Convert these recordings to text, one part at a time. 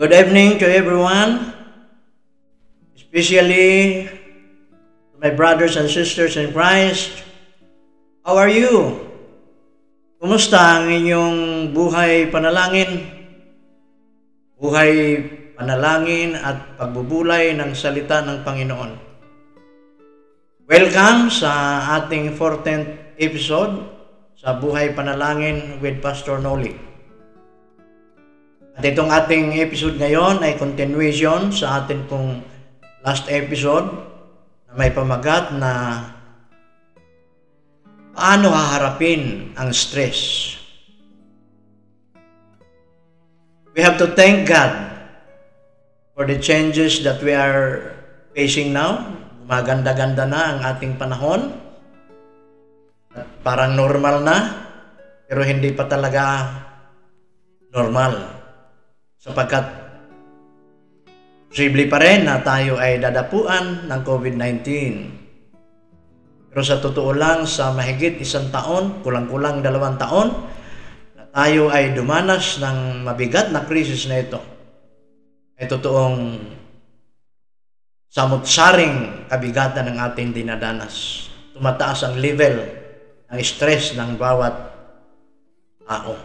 Good evening to everyone, especially to my brothers and sisters in Christ. How are you? Kumusta ang inyong buhay panalangin? Buhay panalangin at pagbubulay ng salita ng Panginoon. Welcome sa ating 14th episode sa Buhay Panalangin with Pastor Noli. At itong ating episode ngayon ay continuation sa atin pong last episode na may pamagat na paano haharapin ang stress. We have to thank God for the changes that we are facing now. Maganda-ganda na ang ating panahon. Parang normal na, pero hindi pa talaga normal. Sapagkat posible pa rin na tayo ay dadapuan ng COVID-19. Pero sa totoo lang, sa mahigit isang taon, kulang-kulang dalawang taon, na tayo ay dumanas ng mabigat na krisis na ito, ay totoong samot-saring kabigatan ng ating dinadanas. Tumataas ang level ng stress ng bawat tao.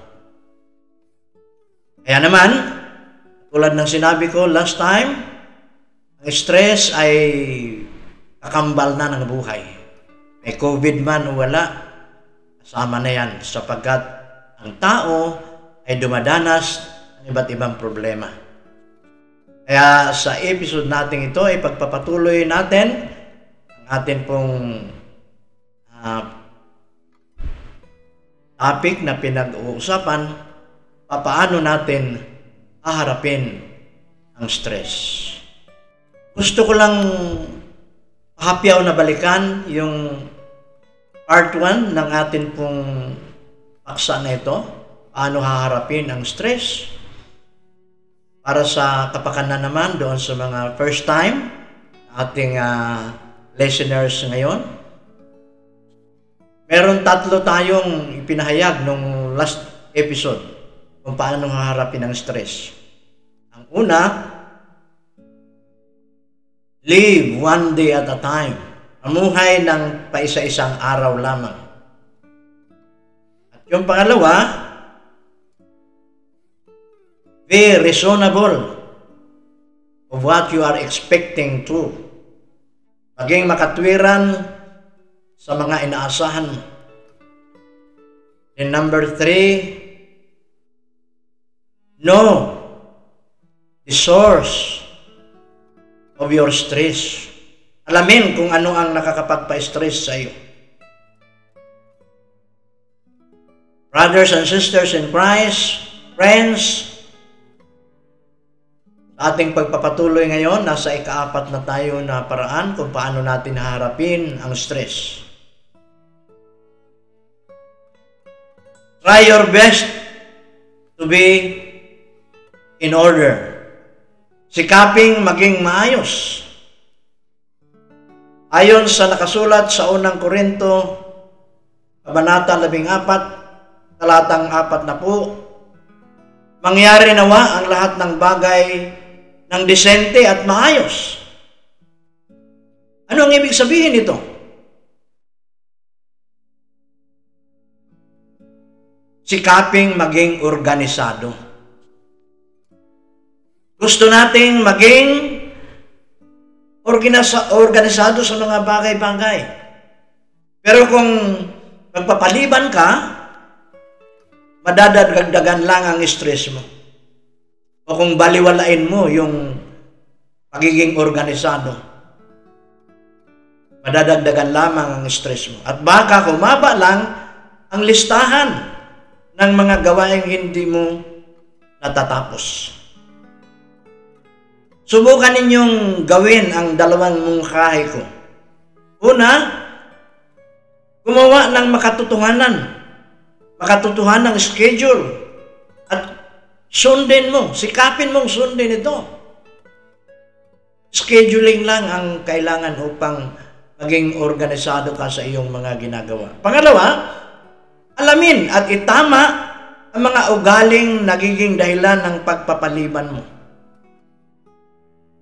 Kaya naman, tulad ng sinabi ko last time, ang stress ay kakambal na ng buhay. May COVID man o wala, kasama na yan sapagkat ang tao ay dumadanas ng iba't ibang problema. Kaya sa episode natin ito ay pagpapatuloy natin ang atin pong uh, topic na pinag-uusapan, papaano natin haharapin ang stress. Gusto ko lang hapyaw na balikan yung part 1 ng atin pong paksa na ito, paano haharapin ang stress. Para sa kapakanan naman doon sa mga first time ating uh, listeners ngayon, meron tatlo tayong ipinahayag nung last episode kung paano haharapin ang stress. Ang una, live one day at a time. Amuhay ng paisa-isang araw lamang. At yung pangalawa, be reasonable of what you are expecting to. Maging makatwiran sa mga inaasahan mo. And number three, know the source of your stress. Alamin kung ano ang nakakapagpa-stress sa iyo. Brothers and sisters in Christ, friends, ating pagpapatuloy ngayon, nasa ikaapat na tayo na paraan kung paano natin haharapin ang stress. Try your best to be in order. Sikaping maging maayos. Ayon sa nakasulat sa unang Korinto, Kabanata 14, talatang 4 na po, mangyari nawa ang lahat ng bagay ng disente at maayos. Ano ang ibig sabihin nito? Sikaping maging organisado. Gusto nating maging organisa- organisado sa mga bagay-bagay. Pero kung magpapaliban ka, madadagdagan lang ang stress mo. O kung baliwalain mo yung pagiging organisado, madadagdagan lamang ang stress mo. At baka kumaba lang ang listahan ng mga gawaing hindi mo natatapos. Subukan ninyong gawin ang dalawang mungkahi ko. Una, gumawa ng makatotohanan, makatotohanan ng schedule at sundin mo, sikapin mong sundin ito. Scheduling lang ang kailangan upang maging organisado ka sa iyong mga ginagawa. Pangalawa, alamin at itama ang mga ugaling nagiging dahilan ng pagpapaliban mo.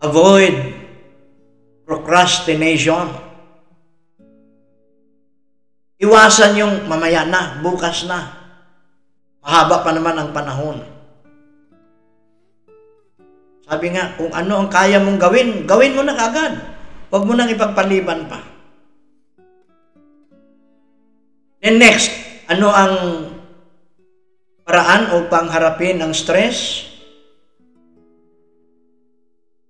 Avoid procrastination. Iwasan yung mamaya na, bukas na. Mahaba pa naman ang panahon. Sabi nga, kung ano ang kaya mong gawin, gawin mo na kagad. Huwag mo nang ipagpaliban pa. Then next, ano ang paraan upang harapin ang stress?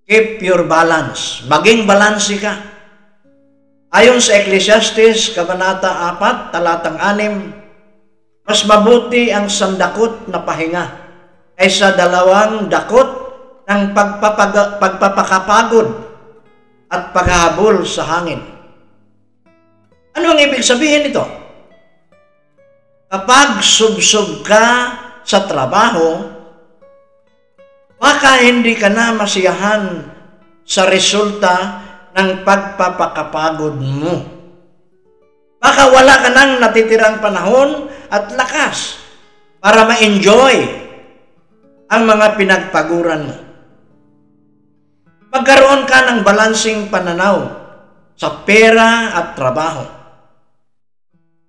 Keep your balance. Maging balansi ka. Ayon sa Ecclesiastes, Kabanata 4, talatang 6, mas mabuti ang sandakot na pahinga kaysa dalawang dakot ng pagpapag- pagpapakapagod at paghahabol sa hangin. Ano ang ibig sabihin nito? Kapag subsob ka sa trabaho, baka hindi ka na masiyahan sa resulta ng pagpapakapagod mo. Baka wala ka nang natitirang panahon at lakas para ma-enjoy ang mga pinagpaguran mo. Magkaroon ka ng balansing pananaw sa pera at trabaho.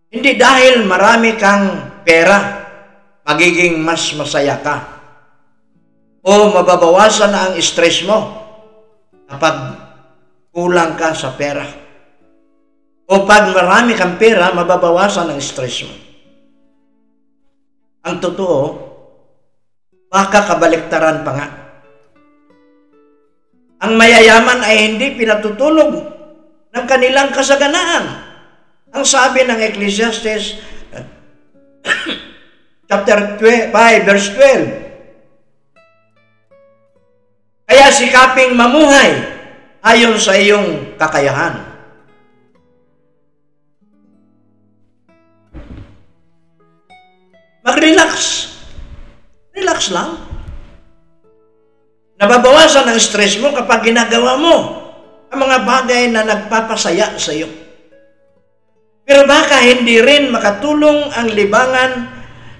Hindi dahil marami kang pera, magiging mas masaya ka. O mababawasan na ang stress mo kapag kulang ka sa pera. O pag marami kang pera, mababawasan ang stress mo. Ang totoo, baka kabaliktaran pa nga. Ang mayayaman ay hindi pinatutulog ng kanilang kasaganaan. Ang sabi ng Ecclesiastes chapter 5 verse 12. Kaya sikaping mamuhay ayon sa iyong kakayahan. Mag-relax. Relax lang. Nababawasan ang stress mo kapag ginagawa mo ang mga bagay na nagpapasaya sa iyo. Pero baka hindi rin makatulong ang libangan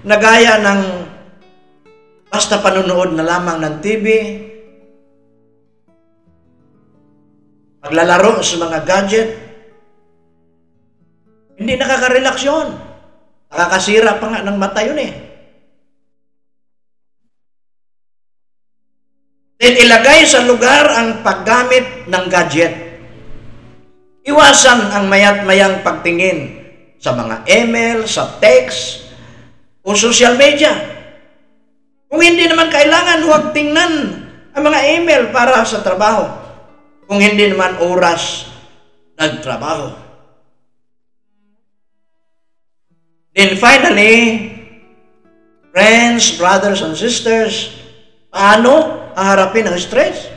na gaya ng basta panonood na lamang ng TV, paglalaro sa mga gadget, hindi nakaka-relax yun. Nakakasira pa nga ng mata yun eh. Then ilagay sa lugar ang paggamit ng gadget. Iwasan ang mayat mayang pagtingin sa mga email, sa text, o social media. Kung hindi naman kailangan, huwag tingnan ang mga email para sa trabaho. Kung hindi naman oras nagtrabaho. Then finally, friends, brothers and sisters, paano haharapin ang stress?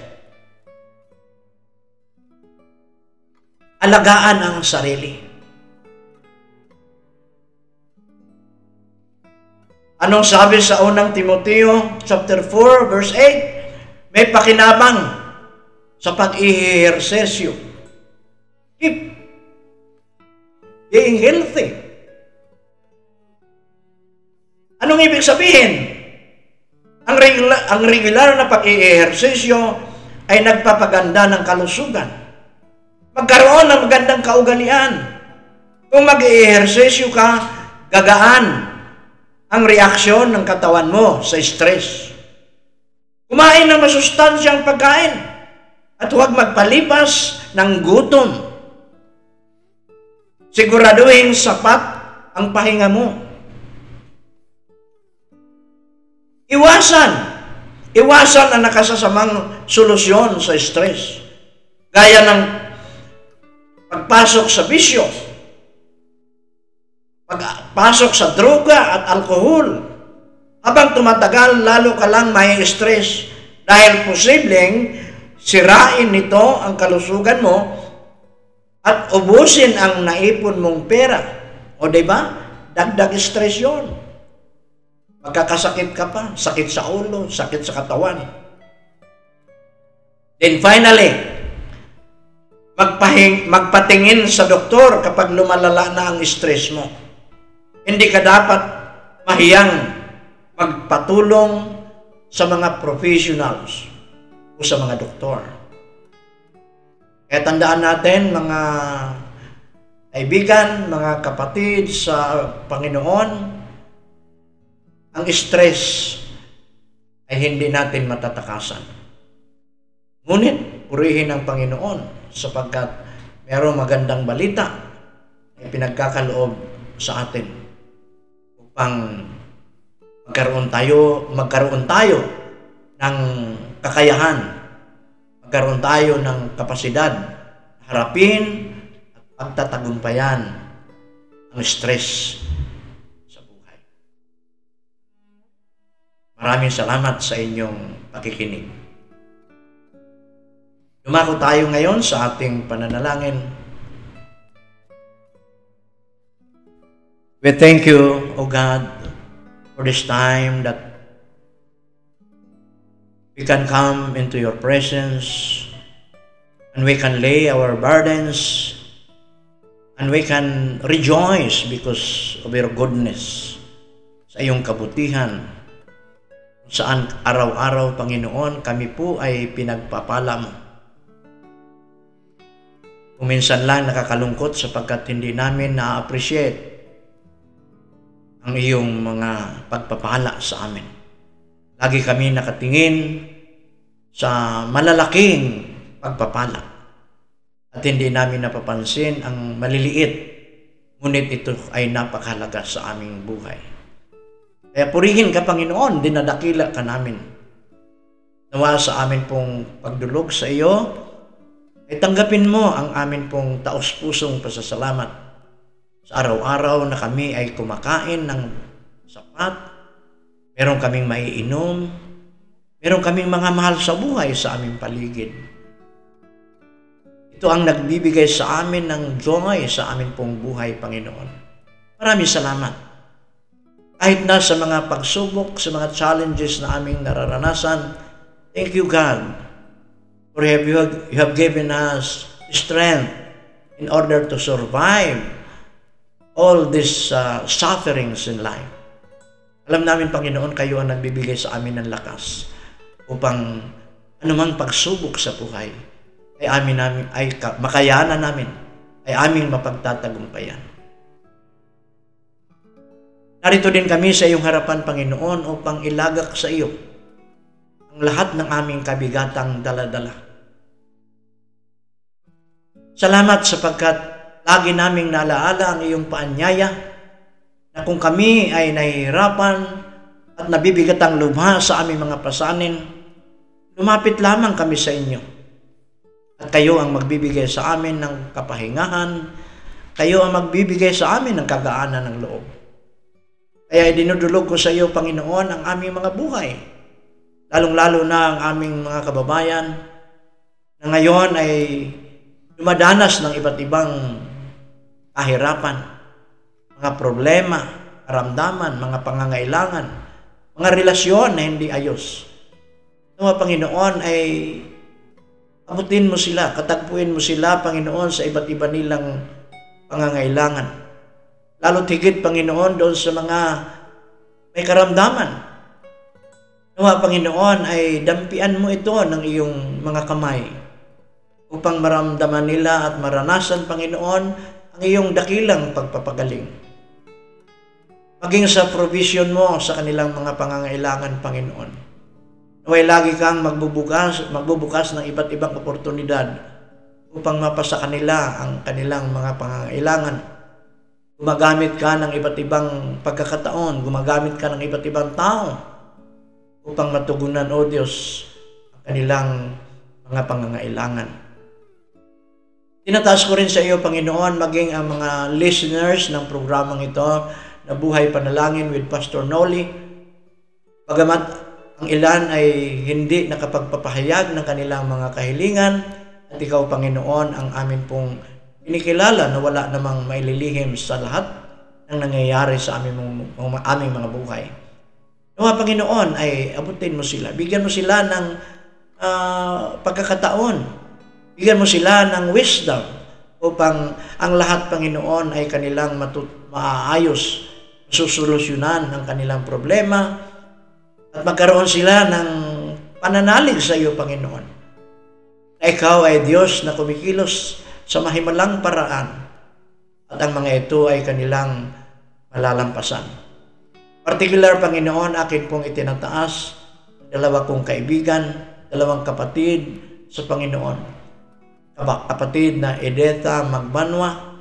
Alagaan ang sarili. Anong sabi sa unang Timoteo chapter 4 verse 8? May pakinabang sa pag-ihersesyo. Keep being healthy. Anong ibig sabihin? Ang regular, ang regular na pag-ihersesyo ay nagpapaganda ng kalusugan. Magkaroon ng magandang kaugalian. Kung mag-ihersesyo ka, gagaan ang reaksyon ng katawan mo sa stress. Kumain ng masustansyang pagkain at huwag magpalipas ng gutom. Siguraduhin sapat ang pahinga mo. Iwasan. Iwasan ang nakasasamang solusyon sa stress. Gaya ng pagpasok sa bisyo, pagpasok sa droga at alkohol. Habang tumatagal, lalo ka lang may stress dahil posibleng sirain nito ang kalusugan mo at ubusin ang naipon mong pera. O ba? Dagdag stress yun. Magkakasakit ka pa, sakit sa ulo, sakit sa katawan. Then finally, magpahing, magpatingin sa doktor kapag lumalala na ang stress mo. Hindi ka dapat mahiyang magpatulong sa mga professionals sa mga doktor. Kaya tandaan natin mga kaibigan, mga kapatid sa Panginoon, ang stress ay hindi natin matatakasan. Ngunit, purihin ang Panginoon sapagkat mayroong magandang balita na pinagkakaloob sa atin upang magkaroon tayo, magkaroon tayo ng kakayahan magkaroon tayo ng kapasidad harapin at pagtatagumpayan ang stress sa buhay. Maraming salamat sa inyong pakikinig. Dumako tayo ngayon sa ating pananalangin. We thank you, O God, for this time that we can come into your presence and we can lay our burdens and we can rejoice because of your goodness sa iyong kabutihan saan araw-araw, Panginoon, kami po ay pinagpapala mo. Kung minsan lang nakakalungkot sapagkat hindi namin na-appreciate ang iyong mga pagpapala sa amin. Lagi kami nakatingin sa malalaking pagpapala. At hindi namin napapansin ang maliliit, ngunit ito ay napakahalaga sa aming buhay. Kaya purihin ka, Panginoon, dinadakila ka namin. Nawa sa amin pong pagdulog sa iyo, ay tanggapin mo ang amin pong taos-pusong pasasalamat sa araw-araw na kami ay kumakain ng sapat Meron kaming maiinom. Meron kaming mga mahal sa buhay sa aming paligid. Ito ang nagbibigay sa amin ng joy sa aming pong buhay, Panginoon. Maraming salamat. Kahit na sa mga pagsubok, sa mga challenges na aming nararanasan, thank you, God, for have you, have, you have given us strength in order to survive all these uh, sufferings in life. Alam namin, Panginoon, kayo ang nagbibigay sa amin ng lakas upang anumang pagsubok sa buhay ay amin namin ay makayanan namin ay aming mapagtatagumpayan. Narito din kami sa iyong harapan, Panginoon, upang ilagak sa iyo ang lahat ng aming kabigatang daladala. Salamat sapagkat lagi naming naalaala ang iyong paanyaya kung kami ay nahihirapan at nabibigat ang lubha sa aming mga pasanin, lumapit lamang kami sa inyo. At kayo ang magbibigay sa amin ng kapahingahan, kayo ang magbibigay sa amin ng kagaanan ng loob. Kaya dinudulog ko sa iyo, Panginoon, ang aming mga buhay. Lalong-lalo na ang aming mga kababayan na ngayon ay dumadanas ng iba't ibang kahirapan mga problema, karamdaman, mga pangangailangan, mga relasyon na hindi ayos. Nawa Panginoon ay abutin mo sila, katagpuin mo sila, Panginoon, sa iba't iba nilang pangangailangan. Lalo tigit, Panginoon, doon sa mga may karamdaman. Nawa, Panginoon, ay dampian mo ito ng iyong mga kamay upang maramdaman nila at maranasan, Panginoon, ang iyong dakilang pagpapagaling maging sa provision mo sa kanilang mga pangangailangan, Panginoon. Naway lagi kang magbubukas, magbubukas ng iba't ibang oportunidad upang mapasa kanila ang kanilang mga pangangailangan. Gumagamit ka ng iba't ibang pagkakataon, gumagamit ka ng iba't ibang tao upang matugunan, O Diyos, ang kanilang mga pangangailangan. Tinataas ko rin sa iyo, Panginoon, maging ang mga listeners ng programang ito na buhay panalangin with Pastor Noli. Bagamat ang ilan ay hindi nakapagpapahayag ng kanilang mga kahilingan at ikaw, Panginoon, ang amin pong inikilala na wala namang maililihim sa lahat ng nangyayari sa aming, mga, aming mga buhay. Nawa, Panginoon, ay abutin mo sila. Bigyan mo sila ng uh, pagkakataon. Bigyan mo sila ng wisdom upang ang lahat, Panginoon, ay kanilang matut- maayos susolusyonan ang kanilang problema at magkaroon sila ng pananalig sa iyo, Panginoon. na ikaw ay Diyos na kumikilos sa mahimalang paraan at ang mga ito ay kanilang malalampasan. Particular, Panginoon, akin pong itinataas dalawa kong kaibigan, dalawang kapatid sa Panginoon. Kapatid na Edetha Magbanwa,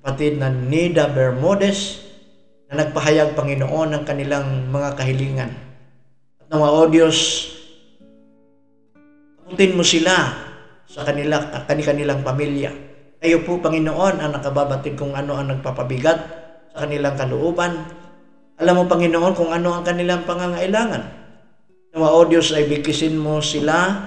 kapatid na Nida Bermudez, na nagpahayag Panginoon ng kanilang mga kahilingan. At nawa, O Diyos, abutin mo sila sa kanila, kanilang pamilya. Kayo po, Panginoon, ang nakababatid kung ano ang nagpapabigat sa kanilang kalooban. Alam mo, Panginoon, kung ano ang kanilang pangangailangan. Nawa, O Diyos, ay bigisin mo sila,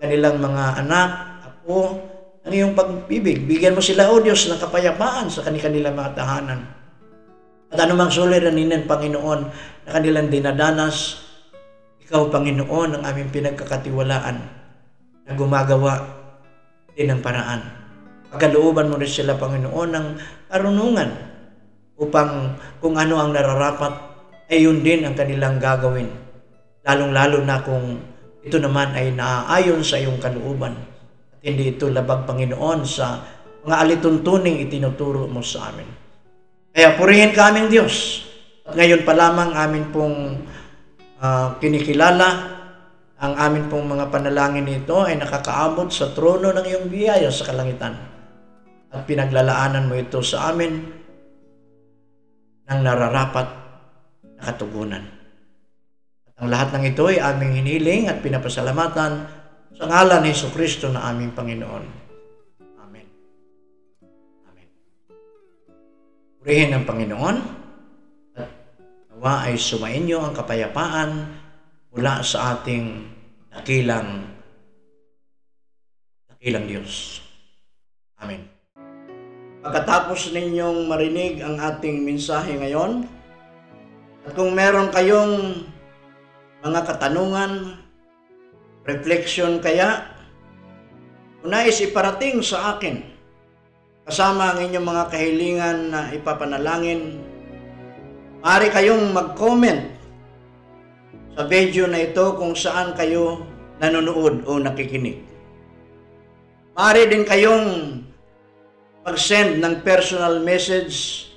kanilang mga anak, apo, ang iyong pagbibig. Bigyan mo sila, O Diyos, ng kapayapaan sa kanilang mga tahanan. At anumang suliranin, Panginoon, na kanilang dinadanas, ikaw, Panginoon, ang aming pinagkakatiwalaan na gumagawa din ng paraan. Pagkalooban mo rin sila, Panginoon, ng karunungan upang kung ano ang nararapat, ay yun din ang kanilang gagawin. Lalong-lalo na kung ito naman ay naaayon sa iyong kalooban at hindi ito labag, Panginoon, sa mga alituntuning itinuturo mo sa amin. Kaya purihin ka aming Diyos. At ngayon pa lamang amin pong uh, kinikilala ang amin pong mga panalangin nito ay nakakaabot sa trono ng iyong biyaya sa kalangitan. At pinaglalaanan mo ito sa amin ng nararapat na katugunan. At ang lahat ng ito ay aming hiniling at pinapasalamatan sa ngalan ni Kristo na aming Panginoon. Purihin ng Panginoon at nawa ay sumainyo ang kapayapaan mula sa ating dakilang dakilang Diyos. Amen. Pagkatapos ninyong marinig ang ating mensahe ngayon, at kung meron kayong mga katanungan, reflection kaya, unais iparating sa akin, kasama ang inyong mga kahilingan na ipapanalangin, maaari kayong mag-comment sa video na ito kung saan kayo nanonood o nakikinig. Maaari din kayong mag-send ng personal message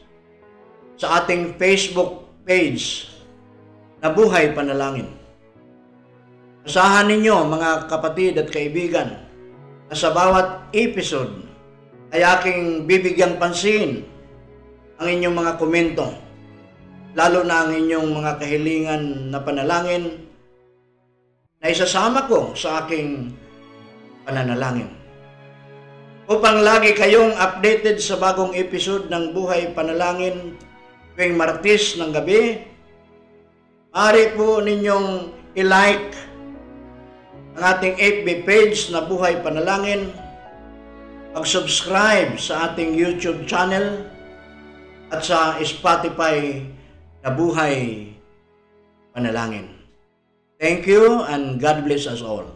sa ating Facebook page na Buhay Panalangin. Asahan ninyo mga kapatid at kaibigan na sa bawat episode ay aking bibigyang pansin ang inyong mga komento lalo na ang inyong mga kahilingan na panalangin na isasama ko sa aking pananalangin. Upang lagi kayong updated sa bagong episode ng Buhay Panalangin tuwing Martis ng gabi, maaari po ninyong i-like ang ating FB page na Buhay Panalangin, mag-subscribe sa ating YouTube channel at sa Spotify na buhay panalangin. Thank you and God bless us all.